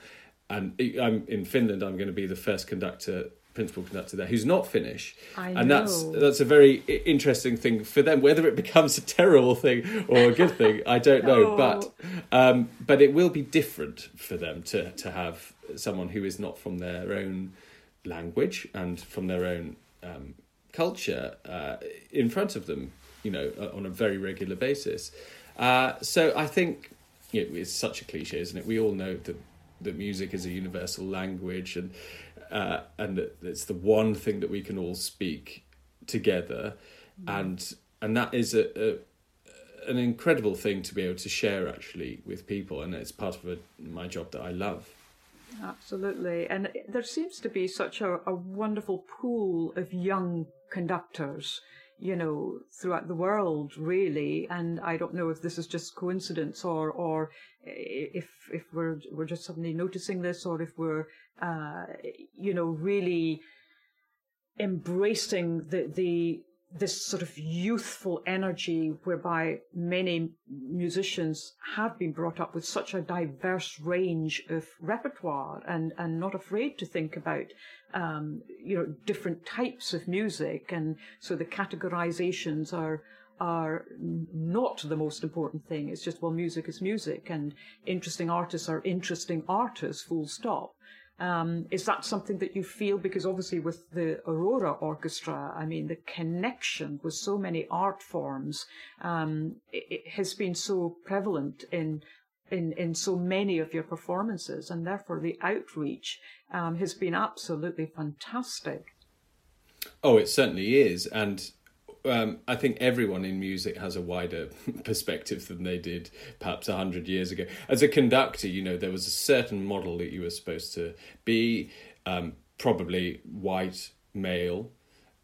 And I'm in Finland, I'm going to be the first conductor principal conductor there who's not Finnish, and that's that's a very interesting thing for them. Whether it *laughs* becomes a terrible thing or a good thing, I don't know, oh. but um, but it will be different for them to to have someone who is not from their own language and from their own um, culture uh, in front of them, you know, on a very regular basis. Uh, so I think you know, it's such a cliche, isn't it? We all know that that music is a universal language and uh, and it's the one thing that we can all speak together, mm. and and that is a, a, an incredible thing to be able to share actually with people, and it's part of a, my job that I love. Absolutely. And there seems to be such a, a wonderful pool of young conductors, you know, throughout the world, really. And I don't know if this is just coincidence or, or if, if we're, we're just suddenly noticing this or if we're, uh, you know, really embracing the, the, this sort of youthful energy whereby many musicians have been brought up with such a diverse range of repertoire and, and not afraid to think about, um, you know, different types of music. And so the categorizations are, are not the most important thing. It's just, well, music is music and interesting artists are interesting artists, full stop. Um, is that something that you feel? Because obviously, with the Aurora Orchestra, I mean, the connection with so many art forms um, it, it has been so prevalent in in in so many of your performances, and therefore the outreach um, has been absolutely fantastic. Oh, it certainly is, and um, I think everyone in music has a wider *laughs* perspective than they did perhaps a hundred years ago. As a conductor, you know, there was a certain model that you were supposed to be, um, probably white, male,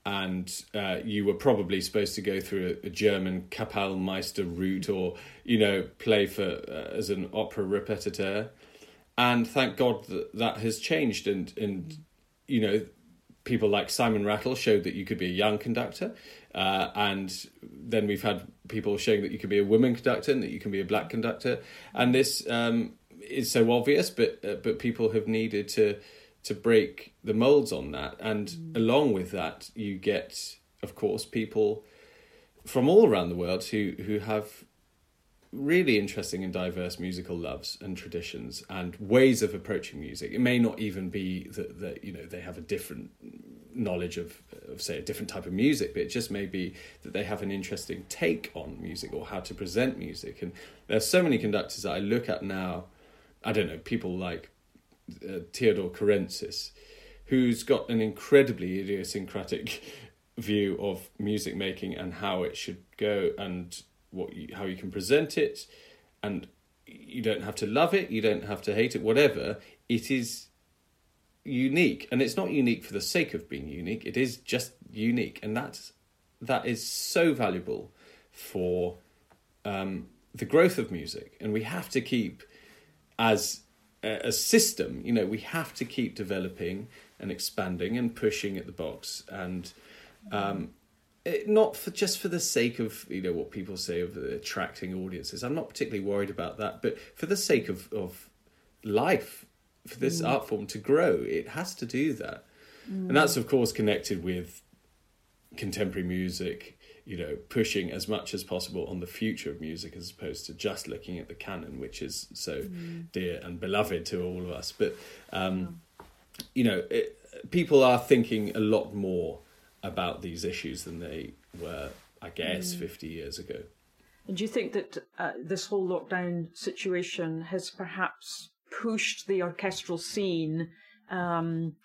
and uh, you were probably supposed to go through a, a German Kapellmeister route or, you know, play for uh, as an opera repetiteur. And thank God that that has changed and, and you know, people like Simon Rattle showed that you could be a young conductor. Uh, and then we've had people showing that you can be a woman conductor and that you can be a black conductor. And this um, is so obvious, but uh, but people have needed to to break the molds on that. And mm. along with that, you get, of course, people from all around the world who who have really interesting and diverse musical loves and traditions and ways of approaching music. It may not even be that, that you know they have a different knowledge of, of say a different type of music, but it just may be that they have an interesting take on music or how to present music. And there's so many conductors that I look at now. I don't know people like uh, Teodor Currentzis, who's got an incredibly idiosyncratic *laughs* view of music making and how it should go and what you, how you can present it, and you don't have to love it, you don't have to hate it, whatever. It is unique, and it's not unique for the sake of being unique. It is just unique, and that's that is so valuable for um, the growth of music, and we have to keep as a, system. You know, we have to keep developing and expanding and pushing at the box and. Um, it, not for just for the sake of you know what people say of attracting audiences. I'm not particularly worried about that, but for the sake of of life for this mm. art form to grow, it has to do that. Mm. And that's, of course, connected with contemporary music, you know, pushing as much as possible on the future of music as opposed to just looking at the canon, which is so mm. dear and beloved to all of us. But, um, yeah. you know, it, people are thinking a lot more about these issues than they were, I guess, mm. 50 years ago. And do you think that uh, this whole lockdown situation has perhaps pushed the orchestral scene um,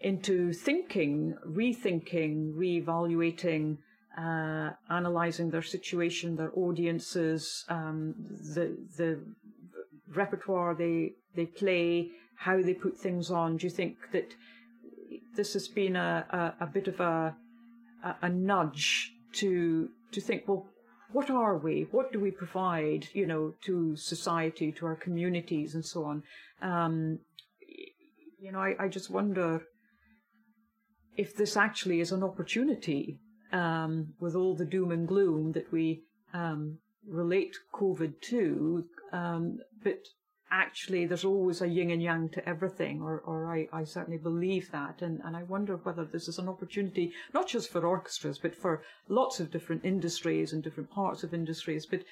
into thinking, rethinking, reevaluating, uh, analyzing their situation, their audiences, um, the the repertoire they they play, how they put things on. Do you think that this has been a, a, a bit of a, a a nudge to to think, well, what are we? What do we provide, you know, to society, to our communities, and so on? Um, you know, I, I, just wonder if this actually is an opportunity um, with all the doom and gloom that we um, relate COVID to, um, but actually there's always a yin and yang to everything, or, or I, I certainly believe that. And, and I wonder whether this is an opportunity, not just for orchestras, but for lots of different industries and different parts of industries. But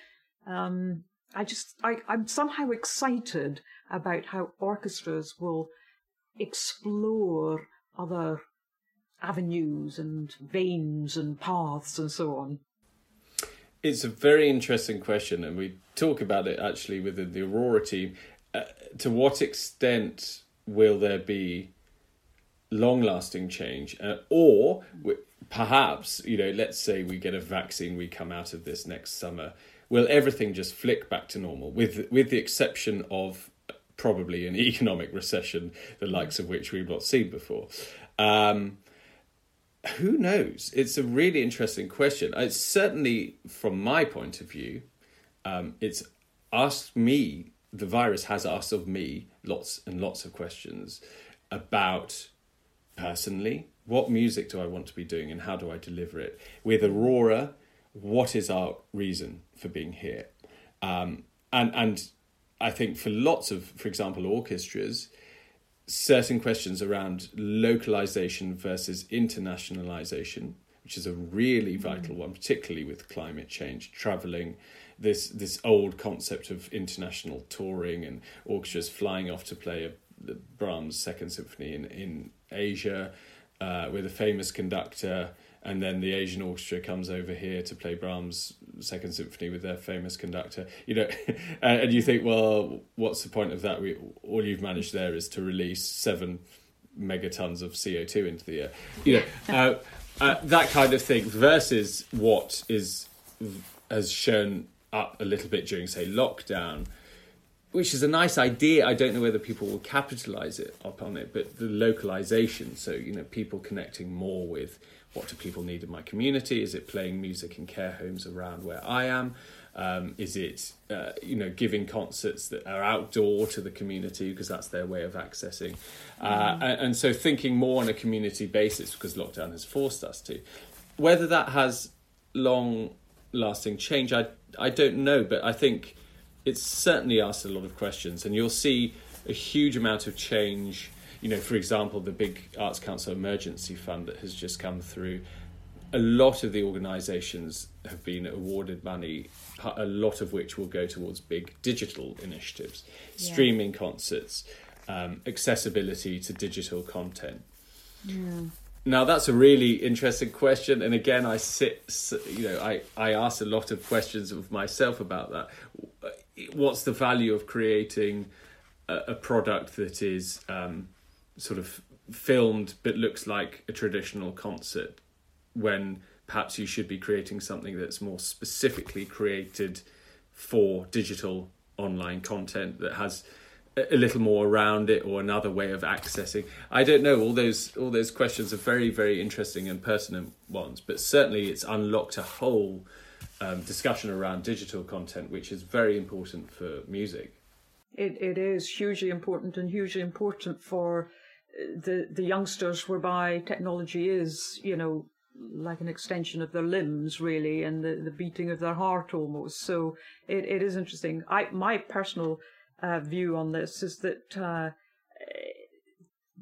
um, I just, I, I'm somehow excited about how orchestras will explore other avenues and veins and paths and so on. It's a very interesting question, and we talk about it actually within the Aurora team. Uh, to what extent will there be long lasting change? Uh, or perhaps, you know, let's say we get a vaccine, we come out of this next summer. will everything just flick back to normal, with with the exception of probably an economic recession, the likes of which we've not seen before. Um, who knows? It's a really interesting question. It's certainly, from my point of view, um, it's asked me. The virus has asked of me lots and lots of questions about personally what music do I want to be doing and how do I deliver it. With Aurora, what is our reason for being here? Um, and and I think for lots of, for example, orchestras, certain questions around localization versus internationalization, which is a really mm. vital one, particularly with climate change, traveling, this this old concept of international touring and orchestras flying off to play a, the Brahms Second Symphony in in Asia uh, with a famous conductor and then the Asian orchestra comes over here to play Brahms' Second Symphony with their famous conductor. You know, *laughs* and you think, well, what's the point of that? We all you've managed there is to release seven megatons of CO two into the air. You know, *laughs* uh, uh, that kind of thing versus what is has shown up a little bit during, say, lockdown. Which is a nice idea. I don't know whether people will capitalize it upon it, but the localization. So you know, people connecting more with what do people need in my community? Is it playing music in care homes around where I am? Um, is it uh, you know giving concerts that are outdoor to the community because that's their way of accessing, uh, mm. and, and, so thinking more on a community basis because lockdown has forced us to. Whether that has long lasting change, I I don't know, but I think it's certainly asked a lot of questions, and you'll see a huge amount of change you know, for example, the big Arts Council Emergency Fund that has just come through, a lot of the organisations have been awarded money, a lot of which will go towards big digital initiatives, yeah. streaming concerts, um, accessibility to digital content. Yeah. Now that's a really interesting question, and again, I sit, you know, I I ask a lot of questions of myself about that. What's the value of creating a, a product that is um, sort of filmed but looks like a traditional concert when perhaps you should be creating something that's more specifically created for digital online content that has a little more around it or another way of accessing. I don't know all those all those questions are very very interesting and pertinent ones but certainly it's unlocked a whole um, discussion around digital content which is very important for music. It, it is hugely important and hugely important for the the youngsters whereby technology is, you know, like an extension of their limbs, really, and the, the beating of their heart almost. So it, it is interesting. I my personal uh, view on this is that uh,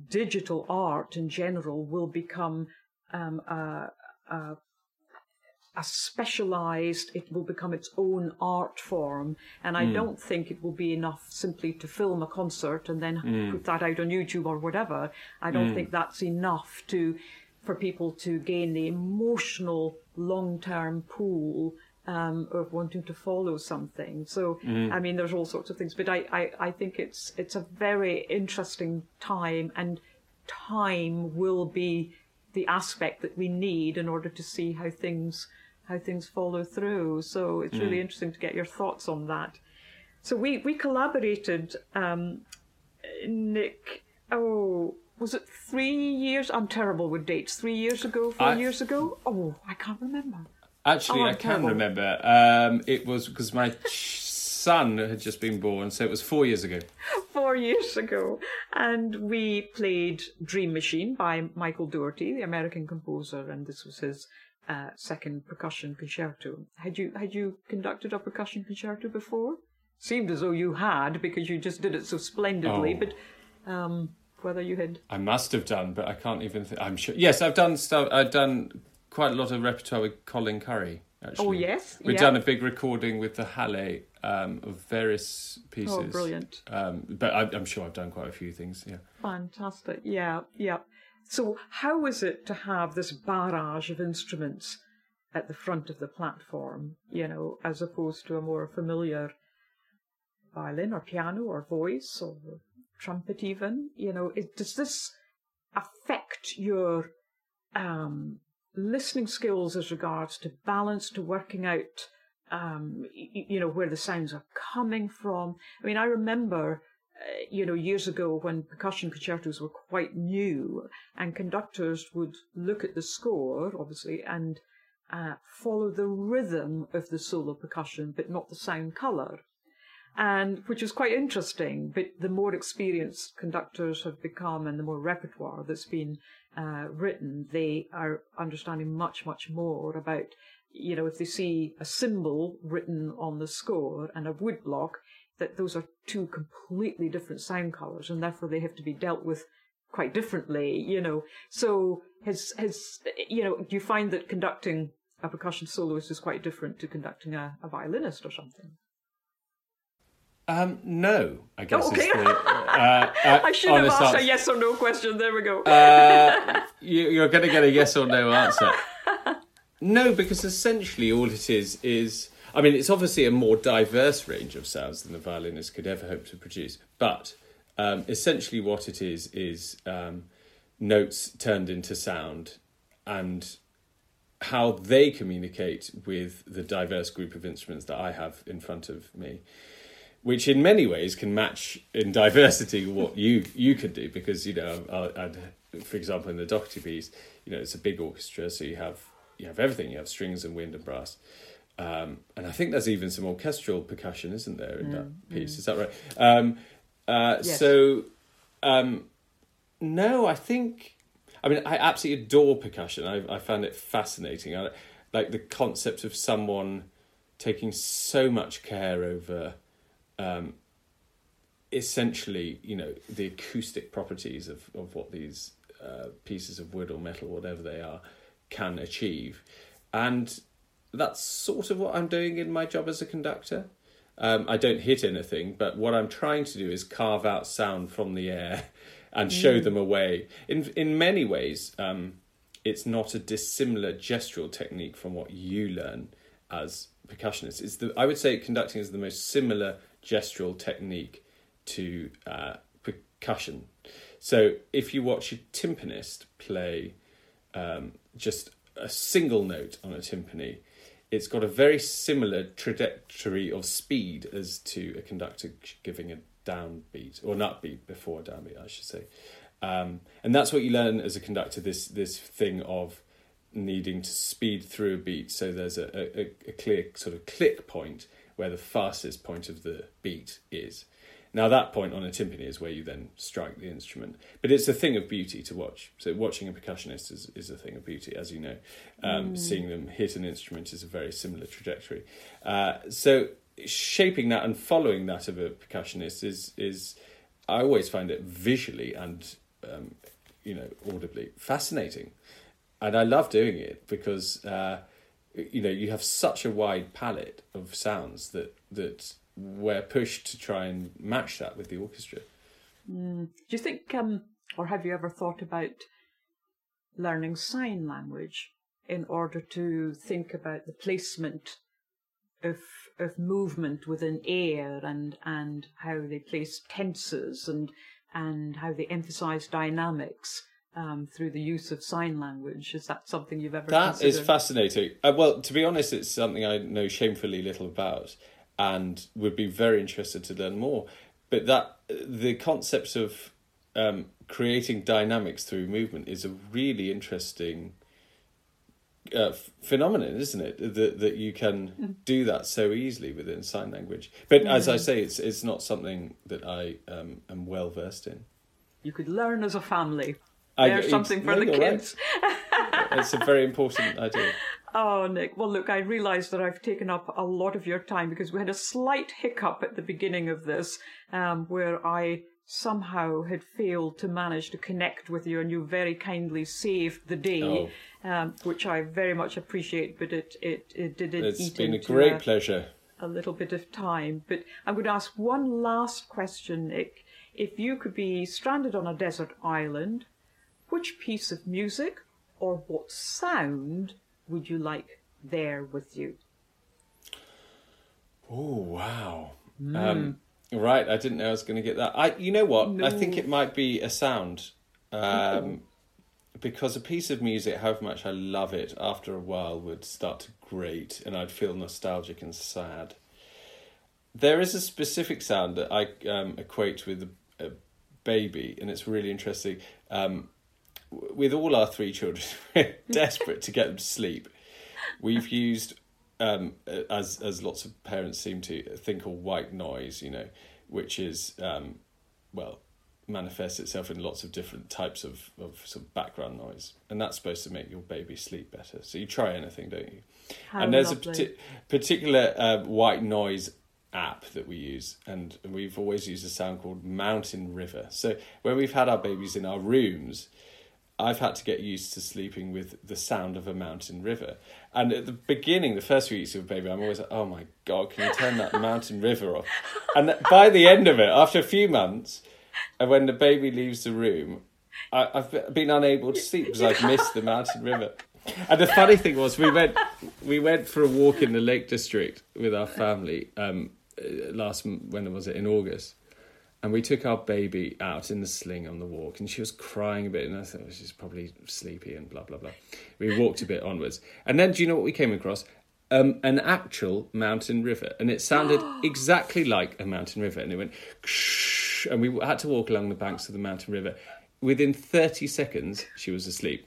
digital art in general will become um, a, a a specialized, it will become its own art form. And I mm. don't think it will be enough simply to film a concert and then mm. put that out on YouTube or whatever. I don't mm. think that's enough to, for people to gain the emotional long-term pool um, of wanting to follow something. So, mm. I mean, there's all sorts of things, but I, I, I think it's, it's a very interesting time and time will be the aspect that we need in order to see how things how things follow through. So it's really mm. interesting to get your thoughts on that. So we we collaborated, um, Nick. Oh, was it three years? I'm terrible with dates. Three years ago, four I, years ago. Oh, I can't remember. Actually, oh, I can terrible. remember. Um, it was because my son had just been born, so it was four years ago. Four years ago, and we played Dream Machine by Michael Daugherty, the American composer, and this was his uh, second percussion concerto. Had you had you conducted a percussion concerto before? Seemed as though you had because you just did it so splendidly. Oh. But um, whether you had, I must have done, but I can't even. Th- I'm sure. Yes, I've done stuff. I've done quite a lot of repertoire with Colin Currie. Actually. Oh yes, we've done a big recording with the Halle um, of various pieces. Oh, brilliant! Um, but I, I'm sure I've done quite a few things. Yeah, fantastic. Yeah, yeah. So, how is it to have this barrage of instruments at the front of the platform, you know, as opposed to a more familiar violin or piano or voice or trumpet, even? You know, it, does this affect your um, listening skills as regards to balance, to working out um, you, you know, where the sounds are coming from. I mean, I remember, uh, you know, years ago when percussion concertos were quite new and conductors would look at the score, obviously, and uh, follow the rhythm of the solo percussion, but not the sound color. And which is quite interesting, but the more experienced conductors have become and the more repertoire that's been uh, written, they are understanding much, much more about you know, if they see a cymbal written on the score and a woodblock, that those are two completely different sound colours and therefore they have to be dealt with quite differently, you know. So has has you know, do you find that conducting a percussion soloist is quite different to conducting a, a violinist or something? Um, no, I guess. Oh, okay. The, uh, *laughs* uh, I should have asked answer. a yes or no question. There we go. uh, you, you're going to get a yes or no answer. *laughs* No, because essentially all it is is. I mean, it's obviously a more diverse range of sounds than the violinist could ever hope to produce. But um, essentially, what it is is um, notes turned into sound and how they communicate with the diverse group of instruments that I have in front of me, which in many ways can match in diversity what you you could do because you know, I, I'd, for example, in the Daugherty piece, you know, it's a big orchestra, so you have you have everything. You have strings and wind and brass. Um, and I think there's even some orchestral percussion, isn't there, in mm, that piece? Mm. Is that right? Um, uh, yes. So, um, no, I think. I mean, I absolutely adore percussion. I, I found it fascinating. I, like the concept of someone taking so much care over, um, essentially, you know, the acoustic properties of of what these uh, pieces of wood or metal, whatever they are, can achieve. And that's sort of what I'm doing in my job as a conductor. Um, I don't hit anything, but what I'm trying to do is carve out sound from the air *laughs* and show mm. them a way. In in many ways, um, it's not a dissimilar gestural technique from what you learn as percussionists. It's the I would say conducting is the most similar gestural technique to uh, percussion. So if you watch a timpanist play um, just a single note on a timpani, it's got a very similar trajectory of speed as to a conductor giving a downbeat or not beat before a downbeat, I should say. Um, and that's what you learn as a conductor. This this thing of needing to speed through a beat, so there's a, a, a clear sort of click point where the fastest point of the beat is. Now that point on a timpani is where you then strike the instrument, but it's a thing of beauty to watch. So watching a percussionist is, is a thing of beauty, as you know. Um, mm. Seeing them hit an instrument is a very similar trajectory. Uh, so shaping that and following that of a percussionist is is I always find it visually and um, you know audibly fascinating, and I love doing it because uh, you know you have such a wide palette of sounds that that we're pushed to try and match that with the orchestra. Mm. Do you think, um, or have you ever thought about learning sign language in order to think about the placement of of movement within air and and how they place tenses and and how they emphasize dynamics um, through the use of sign language. Is that something you've ever? That considered? is fascinating. Uh, well, to be honest, it's something I know shamefully little about and would be very interested to learn more. But that the concept of um, creating dynamics through movement is a really interesting uh, phenomenon, isn't it? That that you can mm. do that so easily within sign language. But mm. as I say, it's it's not something that I um, am well versed in. You could learn as a family. There's something for the kids. Right. it's a very important idea. *laughs* Oh, Nick. Well, look, I realise that I've taken up a lot of your time because we had a slight hiccup at the beginning of this um, where I somehow had failed to manage to connect with you and you very kindly saved the day, oh. um, which I very much appreciate, but it, it, it did it It's been a great a, pleasure. A little bit of time. But I'm going to ask one last question, Nick. If you could be stranded on a desert island, which piece of music or what sound would you like there with you? Oh wow! Mm. Um, right, I didn't know I was going to get that. I, you know what? No. I think it might be a sound, um, because a piece of music, however much I love it, after a while would start to grate, and I'd feel nostalgic and sad. There is a specific sound that I um, equate with a, a, baby, and it's really interesting. Um, with all our three children, *laughs* we're desperate to get them to sleep. We've used, um, as as lots of parents seem to think, of white noise. You know, which is um, well manifests itself in lots of different types of, of sort of background noise and that's supposed to make your baby sleep better so you try anything don't you How and there's lovely. a parti- particular uh, white noise app that we use and we've always used a sound called mountain river so when we've had our babies in our rooms I've had to get used to sleeping with the sound of a mountain river. And at the beginning, the first few weeks of baby, I'm always like, oh my God, can you turn that mountain river off? And by the end of it, after a few months, and when the baby leaves the room, I, I've been unable to sleep because I've missed the mountain river. And the funny thing was, we went we went for a walk in the Lake District with our family um, uh, last when was it in August, and we took our baby out in the sling on the walk, and she was crying a bit, and I thought she's probably sleepy and blah blah blah. We walked a bit onwards, and then do you know what we came across? Um, an actual mountain river, and it sounded *gasps* exactly like a mountain river, and it went, and we had to walk along the banks of the mountain river. Within thirty seconds, she was asleep.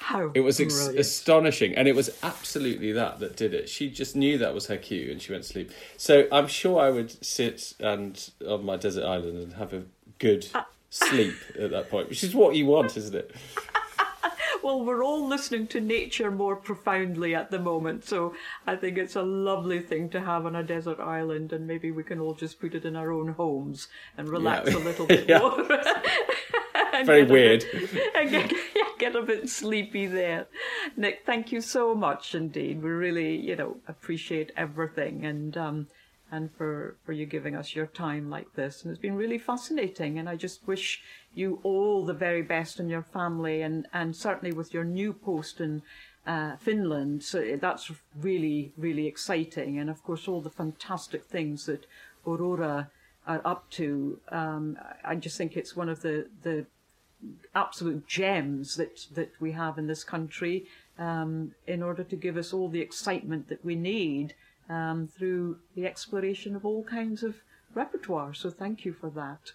How It was ex- astonishing, and it was absolutely that that did it. She just knew that was her cue, and she went to sleep. So I'm sure I would sit and on my desert island and have a good uh. sleep at that point, which is what you want, isn't it? *laughs* Well, we're all listening to nature more profoundly at the moment, so I think it's a lovely thing to have on a desert island, and maybe we can all just put it in our own homes and relax Yeah. a little *laughs* bit more. *laughs* Very weird. bit- and get, get a bit sleepy there. Nick, thank you so much indeed. We really, you know, appreciate everything and um, and for, for you giving us your time like this. And it's been really fascinating. And I just wish you all the very best in your family and, and certainly with your new post in uh, Finland. So that's really, really exciting. And of course, all the fantastic things that Aurora are up to. Um, I just think it's one of the, the absolute gems that, that we have in this country um, in order to give us all the excitement that we need um, through the exploration of all kinds of repertoire. So thank you for that.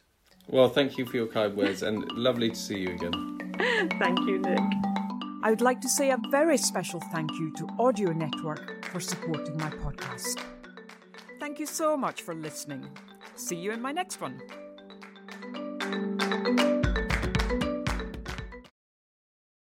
Well, thank you for your kind words, and lovely to see you again. *laughs* Thank you, Nick. I would like to say a very special thank you to Audio Network for supporting my podcast. Thank you so much for listening. See you in my next one.